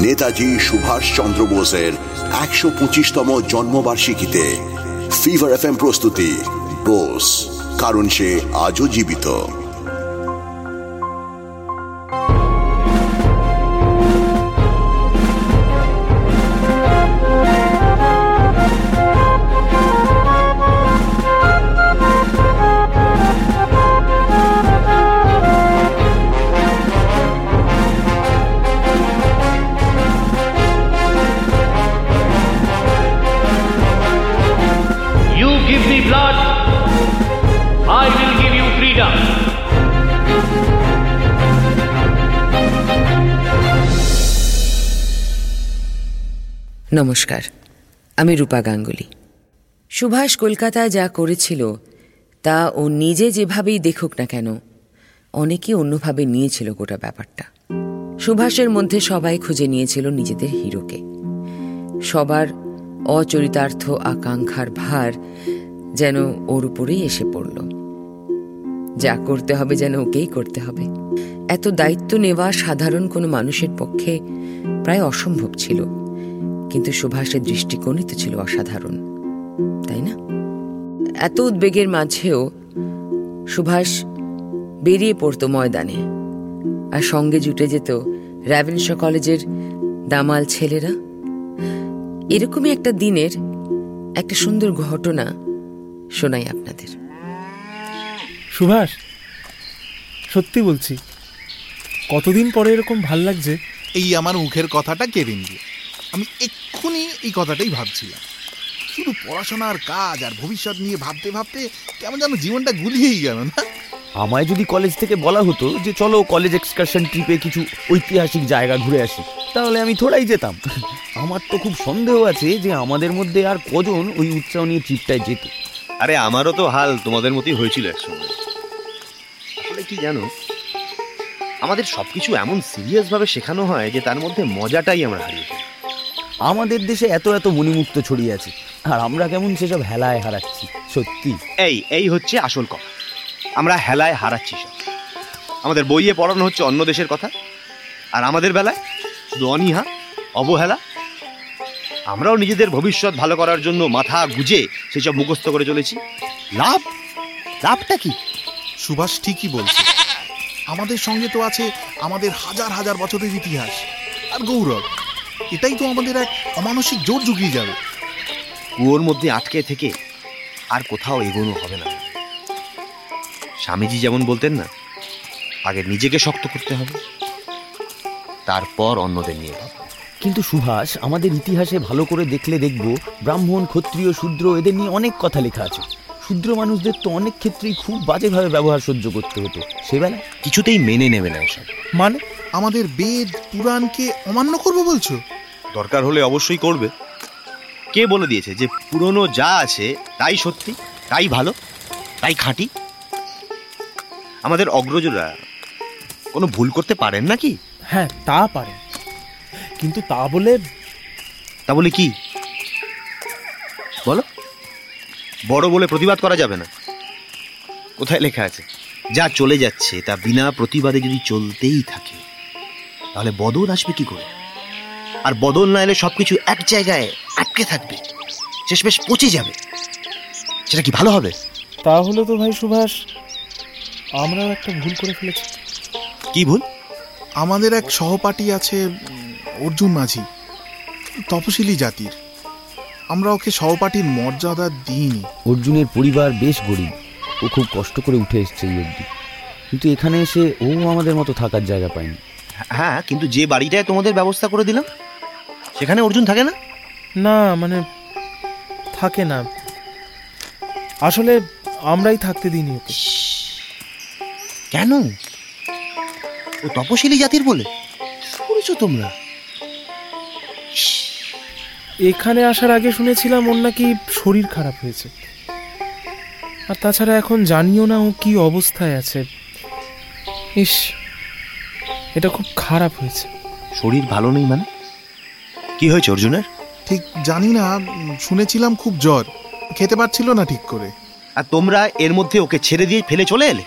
নেতাজি সুভাষ চন্দ্র বোসের একশো পঁচিশতম জন্মবার্ষিকীতে ফিভার এফ প্রস্তুতি। বোস, কারণ সে আজও জীবিত। নমস্কার, আমি রূপা গাঙ্গুলি। সুভাষ কলকাতায় যা করেছিল, তা ও নিজে যেভাবেই দেখুক না কেন অনেকে অন্যভাবে নিয়েছিল গোটা ব্যাপারটা। সুভাষের মধ্যে সবাই খুঁজে নিয়েছিল নিজেদের হিরোকে। সবার অচরিতার্থ আকাঙ্ক্ষার ভার যেন ওর উপরেই এসে পড়ল। যা করতে হবে যেন ওকেই করতে হবে। এত দায়িত্ব নেওয়া সাধারণ কোনো মানুষের পক্ষে প্রায় অসম্ভব ছিল। কিন্তু সুভাষের দৃষ্টিকোণই তো ছিল অসাধারণ তাই না? এত উদ্বেগের মাঝেও সুভাষ বেরিয়ে পড়তো ময়দানে আর সঙ্গে জুটে যেত র্যাভেনশ কলেজের দামাল ছেলেরা। এরকমই একটা দিনের একটা সুন্দর ঘটনা শোনাই আপনাদের। সুভাষ সত্যি বলছি কতদিন পরে এরকম ভালো লাগছে? এই আমার মুখের কথাটা কেড়ে নিয়ে আমি এক্ষুনি এই কথাটাই ভাবছিলাম। শুধু পড়াশোনার কাজ আর ভবিষ্যৎ নিয়ে ভাবতে ভাবতে কেমন যেন জীবনটা গুলিয়েই গেল না? আমায় যদি কলেজ থেকে বলা হতো যে চলো কলেজ এক্সকারশন ট্রিপে কিছু ঐতিহাসিক জায়গা ঘুরে আসি তাহলে আমি থোড়াই যেতাম। আমার তো খুব সন্দেহ আছে যে আমাদের মধ্যে আর কজন ওই উৎসাহ নিয়ে ট্রিপটায় যেত। আরে আমারও তো হাল তোমাদের মতোই হয়েছিল একসঙ্গে। আসলে কি জানো? আমাদের সবকিছু এমন সিরিয়াসভাবে শেখানো হয় যে তার মধ্যে মজাটাই আমরা হারিয়ে ফেলি। আমাদের দেশে এত এত মণিমুক্ত ছড়িয়ে আছে আর আমরা কেমন সেসব হেলায় হারাচ্ছি সত্যি। এই এই হচ্ছে আসল কথা। আমরা হেলায় হারাচ্ছি সব। আমাদের বইয়ে পড়ানো হচ্ছে অন্য দেশের কথা আর আমাদের বেলায় শুধু অনীহা অবহেলা। আমরাও নিজেদের ভবিষ্যৎ ভালো করার জন্য মাথা গুজে সেসব মুখস্থ করে চলেছি। লাভ? লাভটা কি? সুভাষ ঠিকই বলছে। আমাদের সঙ্গে তো আছে আমাদের হাজার হাজার বছরের ইতিহাস আর গৌরব। এটাই তো আমাদের এক অমানসিক জোর জুগিয়ে যাবে। কুয়োর মধ্যে আটকে থেকে আর কোথাও এগোনো হবে না। স্বামীজি যেমন বলতেন না আগে নিজেকে শক্ত করতে হবে তারপর অন্যদের নিয়ে ভাবো কিন্তু সুভাষ আমাদের ইতিহাসে ভালো করে দেখলে দেখব ব্রাহ্মণ ক্ষত্রিয় শূদ্র এদের নিয়ে অনেক কথা লেখা আছে। শূদ্র মানুষদের তো অনেক ক্ষেত্রেই খুব বাজেভাবে ব্যবহার সহ্য করতে হতো সেবেলা কিছুতেই মেনে নেবে না এসব। মানে আমাদের বেদ পুরাণকে অমান্য করব বলছো? দরকার হলে অবশ্যই করবে। কে বলে দিয়েছে যে পুরনো যা আছে তাই সত্যি তাই ভালো তাই খাঁটি? আমাদের অগ্রজরা কোনো ভুল করতে পারেন নাকি? হ্যাঁ তা পারে কিন্তু তা বলে তা বলে কি? বলো। বড় বলে প্রতিবাদ করা যাবে না। কোথায় লেখা আছে? যা চলে যাচ্ছে তা বিনা প্রতিবাদে যদি চলতেই থাকে তাহলে বদল আসবে কি করে? আর বদল না এলে সবকিছু এক জায়গায় আটকে থাকবে। শেষমেশ পচে যাবে। সেটা কি ভালো হবে? তাহলে তো ভাই সুভাষ আমরাও একটা ভুল করে ফেলেছি। কি ভুল? আমাদের এক সহপাঠী আছে অর্জুন মাঝি। তপশিলি জাতির। আমরা ওকে সহপাঠীর মর্যাদা দিইনি। অর্জুনের পরিবার বেশ গরিব। ও খুব কষ্ট করে উঠে এসছে এই অবধি। কিন্তু এখানে এসে ও আমাদের মতো থাকার জায়গা পায়নি। হ্যাঁ কিন্তু যে বাড়িটায় তোমাদের ব্যবস্থা করে দিলাম সেখানে অর্জুন থাকে না? না মানে থাকে না। আসলে আমরাই থাকতে দিইনি ওকে। কেন? ও তপশিলি জাতির বলে। শুনেছো তোমরা? এখানে আসার আগে শুনেছিলাম ওর নাকি শরীর খারাপ হয়েছে। আর তাছাড়া এখন জানিও না ও কি অবস্থায় আছে। ইস এটা খুব খারাপ হয়েছে। শরীর ভালো নেই মানে? কি হয়েছে অর্জুনের? ঠিক জানি না শুনেছিলাম খুব জ্বর। খেতে পারছিল না ঠিক করে। আর তোমরা এর মধ্যে ওকে ছেড়ে দিয়ে ফেলে চলে এলে?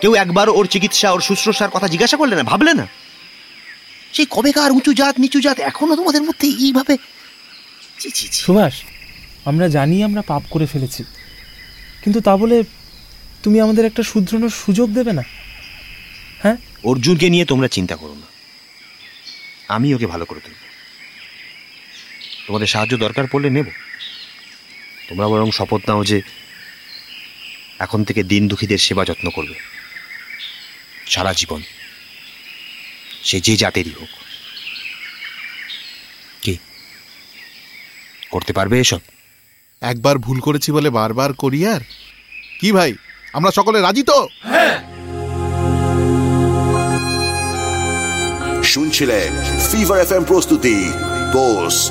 কেউ একবার ওর চিকিৎসা ওর শুশ্রূষার কথা জিজ্ঞাসা করলে না ভাবলে না? সেই কবেকার উঁচু জাত নিচু জাত এখনও তোমাদের মধ্যে এইভাবে। সুভাষ আমরা জানি আমরা পাপ করে ফেলেছি। কিন্তু তা বলে তুমি আমাদের একটা শুধরানোর সুযোগ দেবে না? হ্যাঁ? অর্জুনকে নিয়ে তোমরা চিন্তা করো না। আমি ওকে ভালো করে তুলব তোমাদের সাহায্য দরকার পড়লে নেব। তোমরা বরং শপথ নাও যে এখন থেকে দিন দুঃখীদের সেবা যত্ন করবে। সারা জীবন। সে যে জাতেরই হোক। কি? করতে পারবে এসব? একবার ভুল করেছি বলে বারবার করি আর? কি ভাই আমরা সকলে রাজি তো? শুনছিলেন ফিভার এফ এম প্রস্তুতি বোস